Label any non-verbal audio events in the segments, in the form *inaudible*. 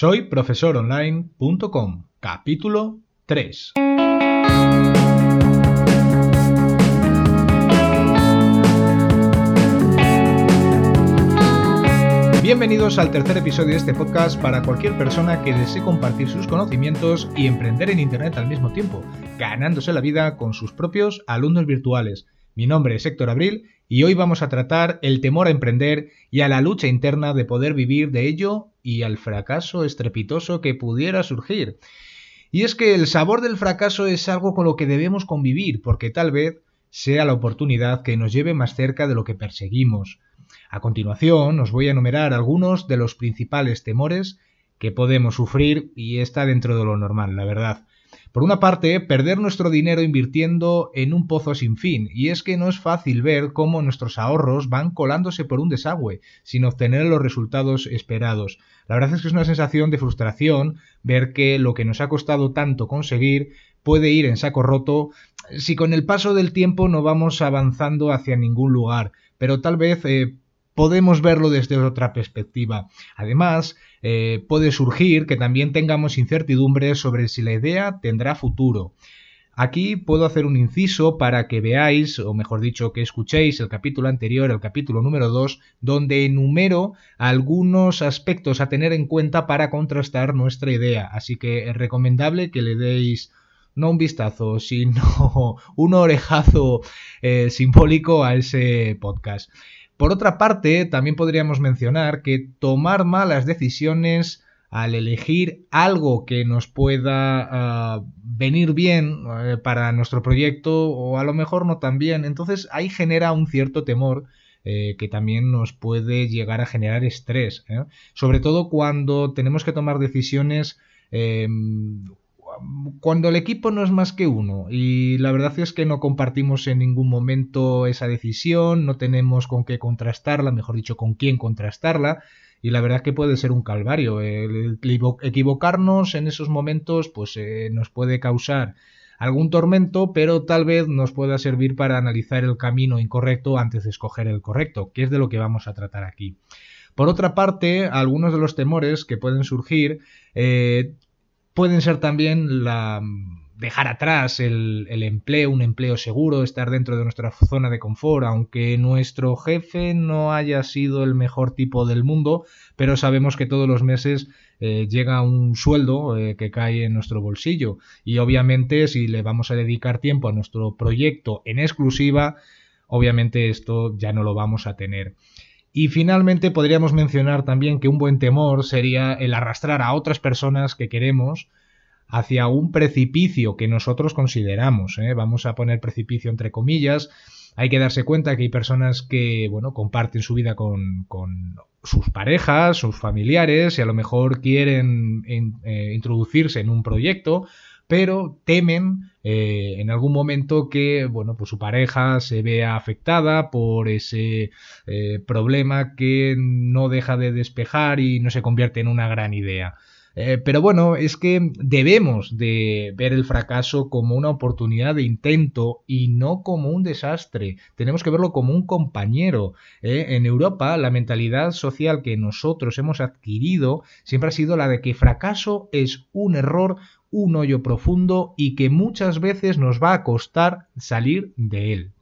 Soy profesoronline.com, capítulo 3. Bienvenidos al tercer episodio de este podcast para cualquier persona que desee compartir sus conocimientos y emprender en Internet al mismo tiempo, ganándose la vida con sus propios alumnos virtuales. Mi nombre es Héctor Abril y hoy vamos a tratar el temor a emprender y a la lucha interna de poder vivir de ello y al fracaso estrepitoso que pudiera surgir. Y es que el sabor del fracaso es algo con lo que debemos convivir, porque tal vez sea la oportunidad que nos lleve más cerca de lo que perseguimos. A continuación os voy a enumerar algunos de los principales temores que podemos sufrir y está dentro de lo normal, la verdad. Por una parte, perder nuestro dinero invirtiendo en un pozo sin fin, y es que no es fácil ver cómo nuestros ahorros van colándose por un desagüe, sin obtener los resultados esperados. La verdad es que es una sensación de frustración ver que lo que nos ha costado tanto conseguir puede ir en saco roto si con el paso del tiempo no vamos avanzando hacia ningún lugar, pero tal vez eh, podemos verlo desde otra perspectiva. Además, eh, puede surgir que también tengamos incertidumbres sobre si la idea tendrá futuro. Aquí puedo hacer un inciso para que veáis, o mejor dicho, que escuchéis el capítulo anterior, el capítulo número 2, donde enumero algunos aspectos a tener en cuenta para contrastar nuestra idea. Así que es recomendable que le deis no un vistazo, sino *laughs* un orejazo eh, simbólico a ese podcast. Por otra parte, también podríamos mencionar que tomar malas decisiones al elegir algo que nos pueda ah, venir bien eh, para nuestro proyecto o a lo mejor no tan bien. Entonces ahí genera un cierto temor eh, que también nos puede llegar a generar estrés. ¿eh? Sobre todo cuando tenemos que tomar decisiones em, cuando el equipo no es más que uno y la verdad es que no compartimos en ningún momento esa decisión, no tenemos con qué contrastarla, mejor dicho, con quién contrastarla y la verdad es que puede ser un calvario. El equivocarnos en esos momentos pues eh, nos puede causar algún tormento, pero tal vez nos pueda servir para analizar el camino incorrecto antes de escoger el correcto, que es de lo que vamos a tratar aquí. Por otra parte, algunos de los temores que pueden surgir eh, pueden ser también la dejar atrás el, empleo, un empleo seguro, estar dentro de nuestra zona de confort, aunque nuestro jefe no haya sido el mejor tipo del mundo, pero sabemos que todos los meses eh, llega un sueldo eh, que cae en nuestro bolsillo y obviamente si le vamos a dedicar tiempo a nuestro proyecto en exclusiva, obviamente esto ya no lo vamos a tener. Y finalmente podríamos mencionar también que un buen temor sería el arrastrar a otras personas que queremos hacia un precipicio que nosotros consideramos. ¿eh? Vamos a poner precipicio entre comillas. Hay que darse cuenta que hay personas que, bueno, comparten su vida con, sus parejas, sus familiares, y a lo mejor quieren eh, introducirse en un proyecto, pero temen eh, en algún momento que bueno pues su pareja se vea afectada por ese eh, problema que no deja de despejar y no se convierte en una gran idea. Eh, pero bueno, es que debemos de ver el fracaso como una oportunidad de intento y no como un desastre. Tenemos que verlo como un compañero. En Europa, la mentalidad social que nosotros hemos adquirido siempre ha sido la de que fracaso es un error un hoyo profundo y que muchas veces nos va a costar salir de él.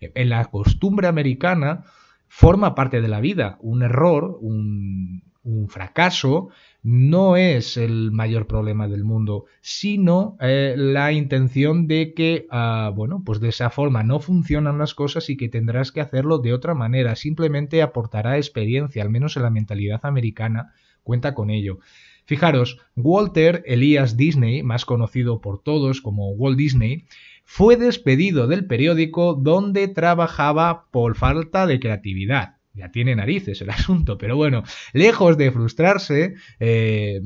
En la costumbre americana forma parte de la vida. Un error, un, fracaso, no es el mayor problema del mundo, sino eh, la intención de que, ah, bueno, pues de esa forma no funcionan las cosas y que tendrás que hacerlo de otra manera. Simplemente aportará experiencia, al menos en la mentalidad americana, cuenta con ello. Fijaros, Walter Elias Disney, más conocido por todos como Walt Disney, fue despedido del periódico donde trabajaba por falta de creatividad. Ya tiene narices el *laughs* asunto, pero bueno, lejos de frustrarse, eh,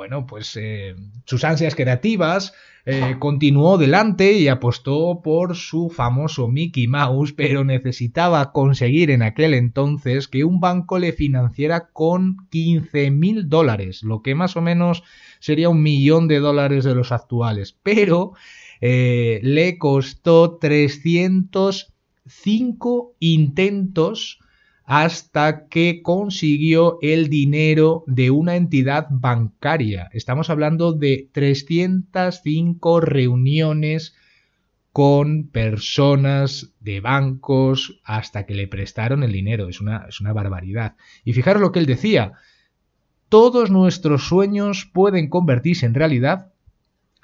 bueno, pues eh, sus ansias creativas eh, continuó delante y apostó por su famoso Mickey Mouse, pero necesitaba conseguir en aquel entonces que un banco le financiara con 15 mil dólares, lo que más o menos sería un millón de dólares de los actuales, pero eh, le costó 305 intentos hasta que consiguió el dinero de una entidad bancaria. Estamos hablando de 305 reuniones con personas de bancos hasta que le prestaron el dinero. Es una, es una barbaridad. Y fijaros lo que él decía. Todos nuestros sueños pueden convertirse en realidad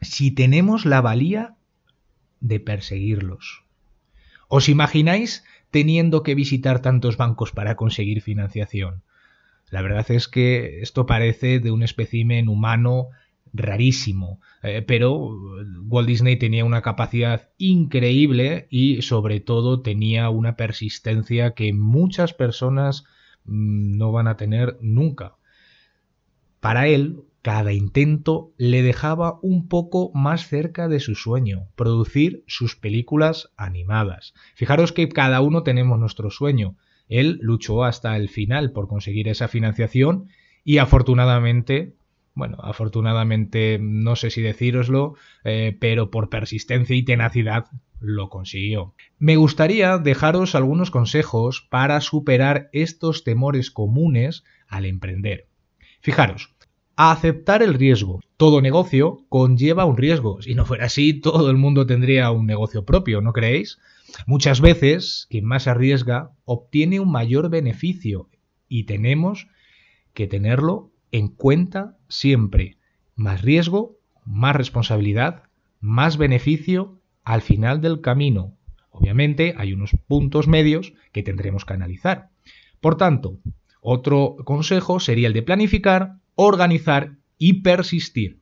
si tenemos la valía de perseguirlos. ¿Os imagináis teniendo que visitar tantos bancos para conseguir financiación? La verdad es que esto parece de un espécimen humano rarísimo, eh, pero Walt Disney tenía una capacidad increíble y sobre todo tenía una persistencia que muchas personas mm, no van a tener nunca. Para él, cada intento le dejaba un poco más cerca de su sueño, producir sus películas animadas. Fijaros que cada uno tenemos nuestro sueño. Él luchó hasta el final por conseguir esa financiación y afortunadamente, bueno, afortunadamente no sé si decíroslo, eh, pero por persistencia y tenacidad lo consiguió. Me gustaría dejaros algunos consejos para superar estos temores comunes al emprender. Fijaros, a aceptar el riesgo. Todo negocio conlleva un riesgo. Si no fuera así, todo el mundo tendría un negocio propio, ¿no creéis? Muchas veces, quien más arriesga obtiene un mayor beneficio y tenemos que tenerlo en cuenta siempre. Más riesgo, más responsabilidad, más beneficio al final del camino. Obviamente hay unos puntos medios que tendremos que analizar. Por tanto, otro consejo sería el de planificar organizar y persistir.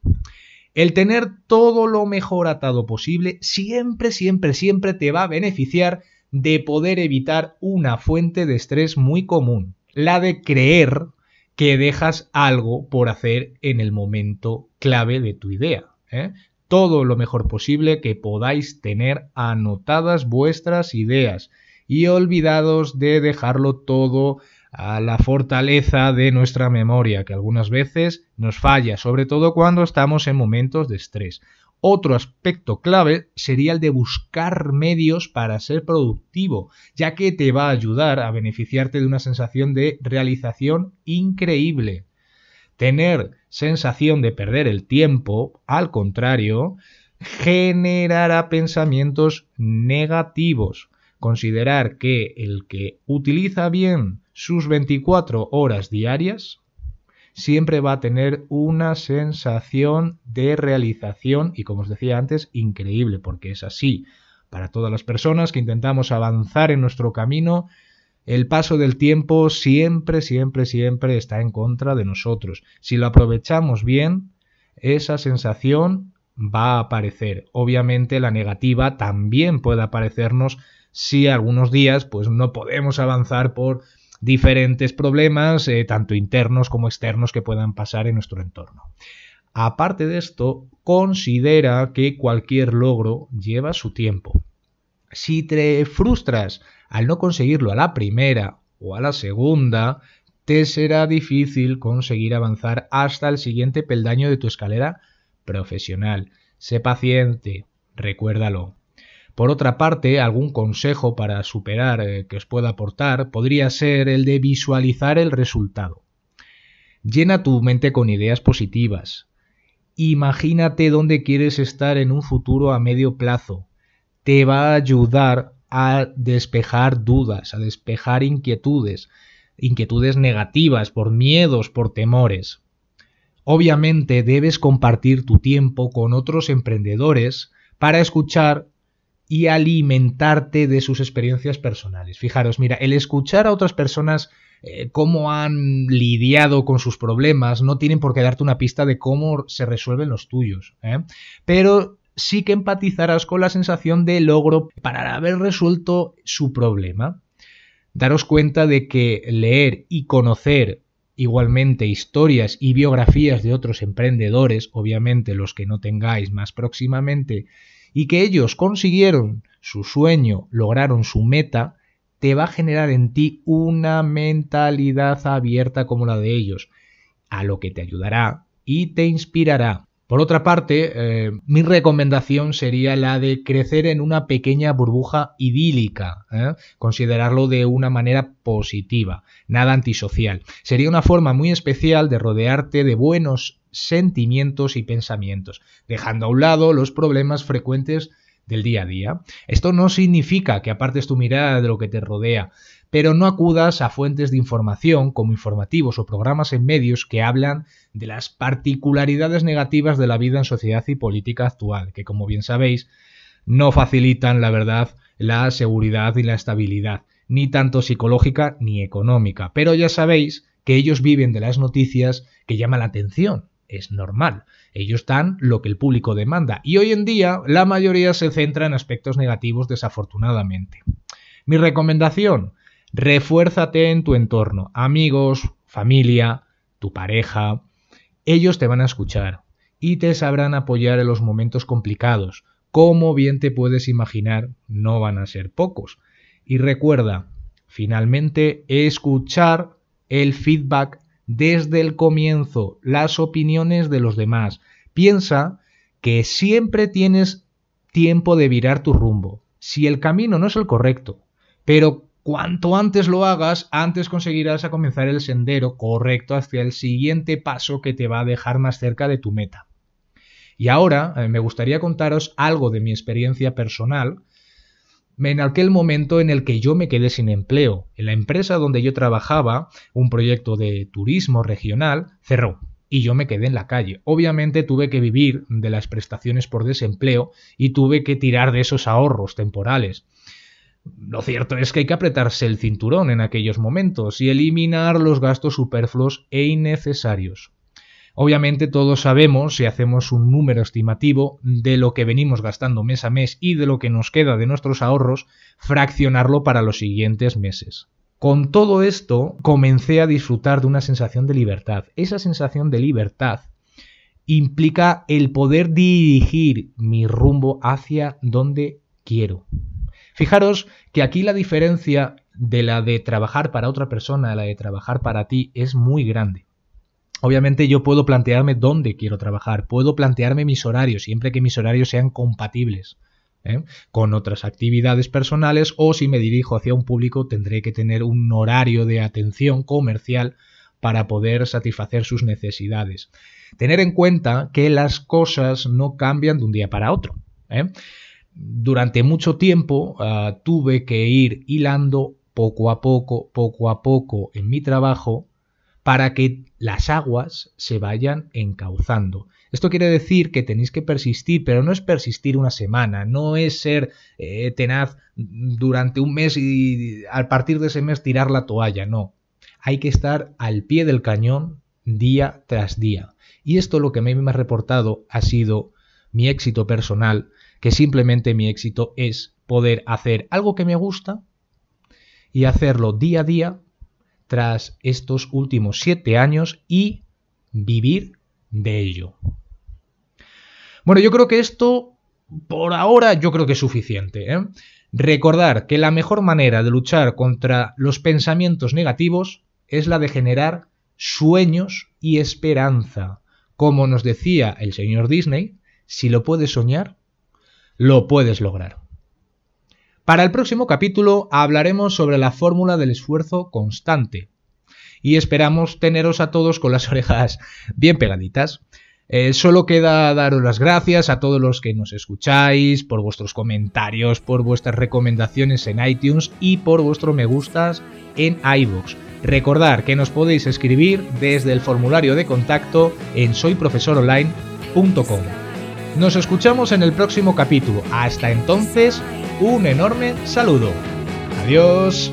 El tener todo lo mejor atado posible siempre, siempre, siempre te va a beneficiar de poder evitar una fuente de estrés muy común, la de creer que dejas algo por hacer en el momento clave de tu idea. ¿eh? Todo lo mejor posible que podáis tener anotadas vuestras ideas y olvidados de dejarlo todo a la fortaleza de nuestra memoria, que algunas veces nos falla, sobre todo cuando estamos en momentos de estrés. Otro aspecto clave sería el de buscar medios para ser productivo, ya que te va a ayudar a beneficiarte de una sensación de realización increíble. Tener sensación de perder el tiempo, al contrario, generará pensamientos negativos. Considerar que el que utiliza bien sus 24 horas diarias, siempre va a tener una sensación de realización y como os decía antes, increíble, porque es así. Para todas las personas que intentamos avanzar en nuestro camino, el paso del tiempo siempre, siempre, siempre está en contra de nosotros. Si lo aprovechamos bien, esa sensación va a aparecer. Obviamente la negativa también puede aparecernos si algunos días pues no podemos avanzar por diferentes problemas, eh, tanto internos como externos, que puedan pasar en nuestro entorno. Aparte de esto, considera que cualquier logro lleva su tiempo. Si te frustras al no conseguirlo a la primera o a la segunda, te será difícil conseguir avanzar hasta el siguiente peldaño de tu escalera profesional. Sé paciente, recuérdalo. Por otra parte, algún consejo para superar eh, que os pueda aportar podría ser el de visualizar el resultado. Llena tu mente con ideas positivas. Imagínate dónde quieres estar en un futuro a medio plazo. Te va a ayudar a despejar dudas, a despejar inquietudes, inquietudes negativas por miedos, por temores. Obviamente debes compartir tu tiempo con otros emprendedores para escuchar y alimentarte de sus experiencias personales. Fijaros, mira, el escuchar a otras personas eh, cómo han lidiado con sus problemas no tienen por qué darte una pista de cómo se resuelven los tuyos. ¿eh? Pero sí que empatizarás con la sensación de logro para haber resuelto su problema. Daros cuenta de que leer y conocer igualmente historias y biografías de otros emprendedores, obviamente los que no tengáis más próximamente, y que ellos consiguieron su sueño, lograron su meta, te va a generar en ti una mentalidad abierta como la de ellos, a lo que te ayudará y te inspirará. Por otra parte, eh, mi recomendación sería la de crecer en una pequeña burbuja idílica, ¿eh? considerarlo de una manera positiva, nada antisocial. Sería una forma muy especial de rodearte de buenos sentimientos y pensamientos, dejando a un lado los problemas frecuentes del día a día. Esto no significa que apartes tu mirada de lo que te rodea, pero no acudas a fuentes de información como informativos o programas en medios que hablan de las particularidades negativas de la vida en sociedad y política actual, que como bien sabéis, no facilitan la verdad, la seguridad y la estabilidad, ni tanto psicológica ni económica. Pero ya sabéis que ellos viven de las noticias que llaman la atención. Es normal. Ellos dan lo que el público demanda. Y hoy en día la mayoría se centra en aspectos negativos desafortunadamente. Mi recomendación, Refuérzate en tu entorno, amigos, familia, tu pareja. Ellos te van a escuchar y te sabrán apoyar en los momentos complicados. Como bien te puedes imaginar, no van a ser pocos. Y recuerda, finalmente, escuchar el feedback desde el comienzo, las opiniones de los demás. Piensa que siempre tienes tiempo de virar tu rumbo. Si el camino no es el correcto, pero Cuanto antes lo hagas, antes conseguirás a comenzar el sendero correcto hacia el siguiente paso que te va a dejar más cerca de tu meta. Y ahora eh, me gustaría contaros algo de mi experiencia personal en aquel momento en el que yo me quedé sin empleo. En la empresa donde yo trabajaba, un proyecto de turismo regional, cerró y yo me quedé en la calle. Obviamente tuve que vivir de las prestaciones por desempleo y tuve que tirar de esos ahorros temporales. Lo cierto es que hay que apretarse el cinturón en aquellos momentos y eliminar los gastos superfluos e innecesarios. Obviamente todos sabemos, si hacemos un número estimativo de lo que venimos gastando mes a mes y de lo que nos queda de nuestros ahorros, fraccionarlo para los siguientes meses. Con todo esto, comencé a disfrutar de una sensación de libertad. Esa sensación de libertad implica el poder dirigir mi rumbo hacia donde quiero. Fijaros que aquí la diferencia de la de trabajar para otra persona a la de trabajar para ti es muy grande. Obviamente yo puedo plantearme dónde quiero trabajar, puedo plantearme mis horarios, siempre que mis horarios sean compatibles ¿eh? con otras actividades personales o si me dirijo hacia un público tendré que tener un horario de atención comercial para poder satisfacer sus necesidades. Tener en cuenta que las cosas no cambian de un día para otro. ¿eh? Durante mucho tiempo ah, tuve que ir hilando poco a poco, poco a poco en mi trabajo para que las aguas se vayan encauzando. Esto quiere decir que tenéis que persistir, pero no es persistir una semana, no es ser eh, tenaz durante un mes y al partir de ese mes tirar la toalla, no. Hay que estar al pie del cañón día tras día. Y esto lo que me ha reportado ha sido mi éxito personal que simplemente mi éxito es poder hacer algo que me gusta y hacerlo día a día tras estos últimos siete años y vivir de ello. Bueno, yo creo que esto, por ahora, yo creo que es suficiente. ¿eh? Recordar que la mejor manera de luchar contra los pensamientos negativos es la de generar sueños y esperanza. Como nos decía el señor Disney, si lo puedes soñar, lo puedes lograr. Para el próximo capítulo hablaremos sobre la fórmula del esfuerzo constante y esperamos teneros a todos con las *laughs* orejas bien pegaditas. Eh, solo queda daros las gracias a todos los que nos escucháis, por vuestros comentarios, por vuestras recomendaciones en iTunes y por vuestro me gustas en iVoox. Recordad que nos podéis escribir desde el formulario de contacto en soyprofesoronline.com. Nos escuchamos en el próximo capítulo. Hasta entonces, un enorme saludo. Adiós.